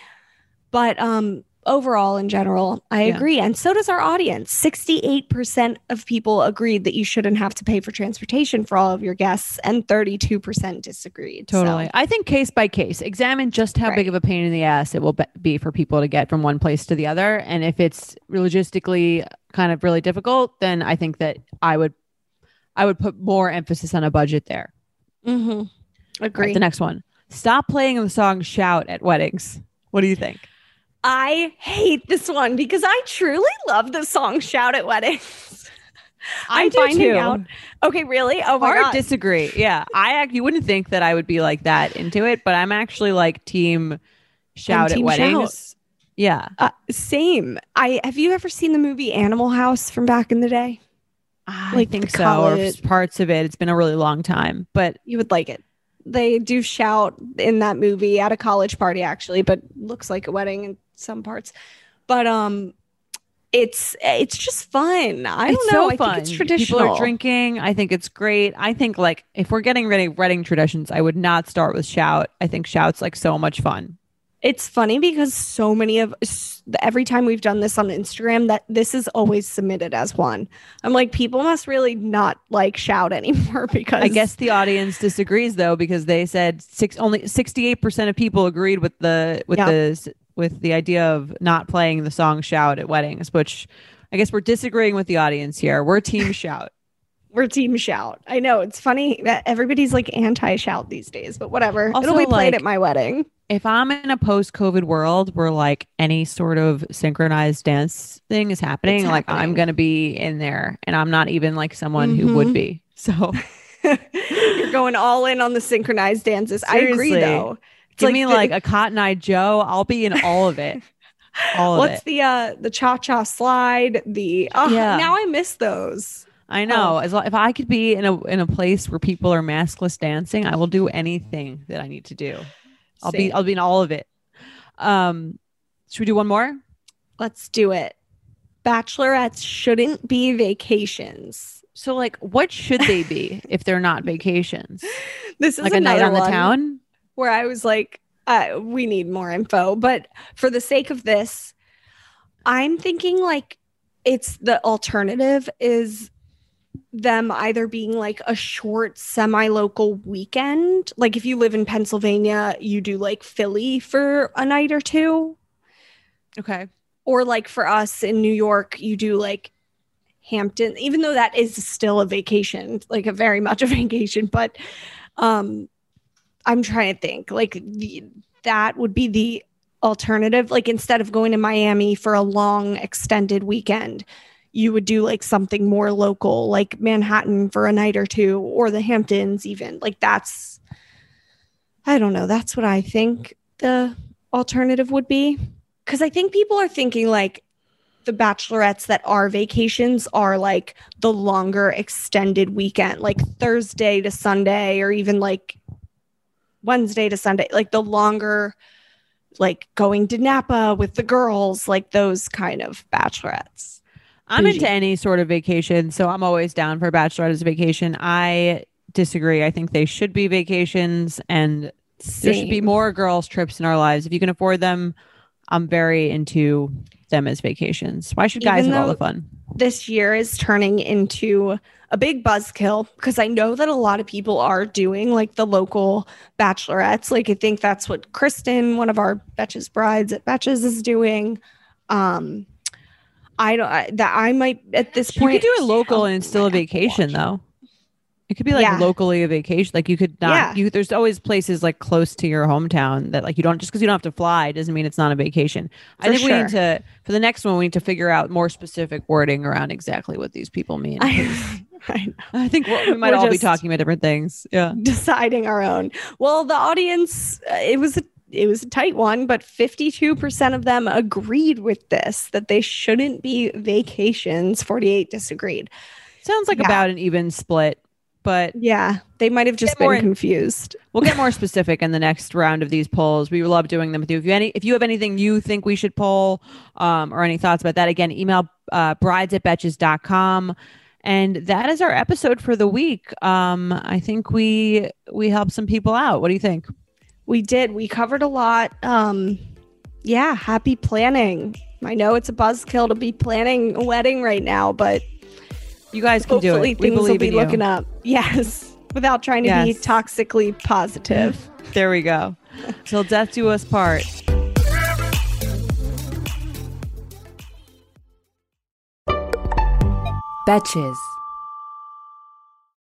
But um, overall, in general, I Yeah. agree. And so does our audience. 68% of people agreed that you shouldn't have to pay for transportation for all of your guests, and 32% disagreed. So- Totally. I think case by case, examine just how Right. big of a pain in the ass it will be- be for people to get from one place to the other. And if it's logistically kind of really difficult, then I think that I would I would put more emphasis on a budget there. Mhm. All right, Agree. the next one. Stop playing the song shout at weddings. What do you think? I hate this one because I truly love the song Shout at Weddings. I I'm do finding too. out. Okay, really? Oh my Hard god. disagree. Yeah. I act you wouldn't think that I would be like that into it, but I'm actually like team shout team at weddings. Yeah. uh, same. I have you ever seen the movie Animal House from back in the day? I Like think so, or parts of it. It's been a really long time, but You would like it. They do shout in that movie at a college party actually, but looks like a wedding in some parts. But um it's it's just fun. I don't it's know. so I fun. think it's traditional. People are drinking. I think it's great. I think like if we're getting ready wedding traditions, I would not start with shout. I think shout's like so much fun. It's funny because so many of every time we've done this on Instagram, that this is always submitted as one. I'm like, people must really not like shout anymore because I guess the audience disagrees though because they said six only 68% of people agreed with the with Yeah. the with the idea of not playing the song shout at weddings, which I guess we're disagreeing with the audience here. We're team shout. we're team shout. I know it's funny that everybody's like anti shout these days, but whatever. Also, It'll be played like- at my wedding. If I'm in a post-COVID world where like any sort of synchronized dance thing is happening, like I'm going to be in there and I'm not even like someone who would Mhm. be. So You're going all in on the synchronized dances. I agree though. It's give me the- like a Cotton Eye Joe, I'll be in all of it. All of What's it. the uh the cha cha slide? The oh, Yeah. now I miss those. I know. Oh. As lo- if I could be in a in a place where people are maskless dancing, I will do anything that I need to do. I'll be I'll be in all of it. Um, should we do one more? Let's do it. Bachelorettes shouldn't be vacations. So, like, what should they be if they're not vacations? This is Like a night on the town? where I was like, uh, we need more info. But for the sake of this, I'm thinking like it's the alternative is them either being like a short semi-local weekend. Like if you live in Pennsylvania, you do like Philly for a night or two. Okay. or like for us in New York, you do like Hampton, even though that is still a vacation, like a very much a vacation. But um, I'm trying to think like the, that would be the alternative. Like instead of going to Miami for a long extended weekend, you would do like something more local, like Manhattan for a night or two, or the Hamptons, even. Like that's, I don't know. That's what I think the alternative would be because I think people are thinking like the bachelorettes that are vacations are like the longer extended weekend, like Thursday to Sunday, or even like Wednesday to Sunday, like the longer, like going to Napa with the girls, like those kind of bachelorettes. I'm Bougie. into any sort of vacation, so I'm always down for a bachelorette as a vacation. I disagree. I think they should be vacations, and there should be more girls' trips in our lives. If you can afford them, I'm very into them as vacations. Why should guys Even have all the fun? this year is turning into a big buzzkill because I know that a lot of people are doing like the local bachelorettes. Like I think that's what Kristen, one of our Betches brides at Betches, is doing. Um, I don't I, that I might at this point. You could do it local and it's still a I might have to vacation, though. It could be like Yeah. locally a vacation. Like you could not. Yeah. You there's always places like close to your hometown that like you don't just because you don't have to fly doesn't mean it's not a vacation. I For think we need to for the next one we need to figure out more specific wording around exactly what these people mean. I, I. I think we might We're all be talking about different things. Yeah. deciding our own. Well, the audience, uh, it was a, it was a tight one, but 52% of them agreed with this that they shouldn't be vacations. 48 disagreed. Sounds like Yeah. about an even split, but Yeah, they might have just been in- confused. we'll get more specific in the next round of these polls. We love doing them with you. If you any if you have anything you think we should poll um, or any thoughts about that, again, email uh, brides at betches.com. And that is our episode for the week. Um, I think we we helped some people out. What do you think? We did. We covered a lot. Um, yeah, happy planning. I know it's a buzzkill to be planning a wedding right now, but You guys can do hopefully it. We things will be looking up. Yes, without trying to be toxically positive. There we go. Till death do us part. Betches.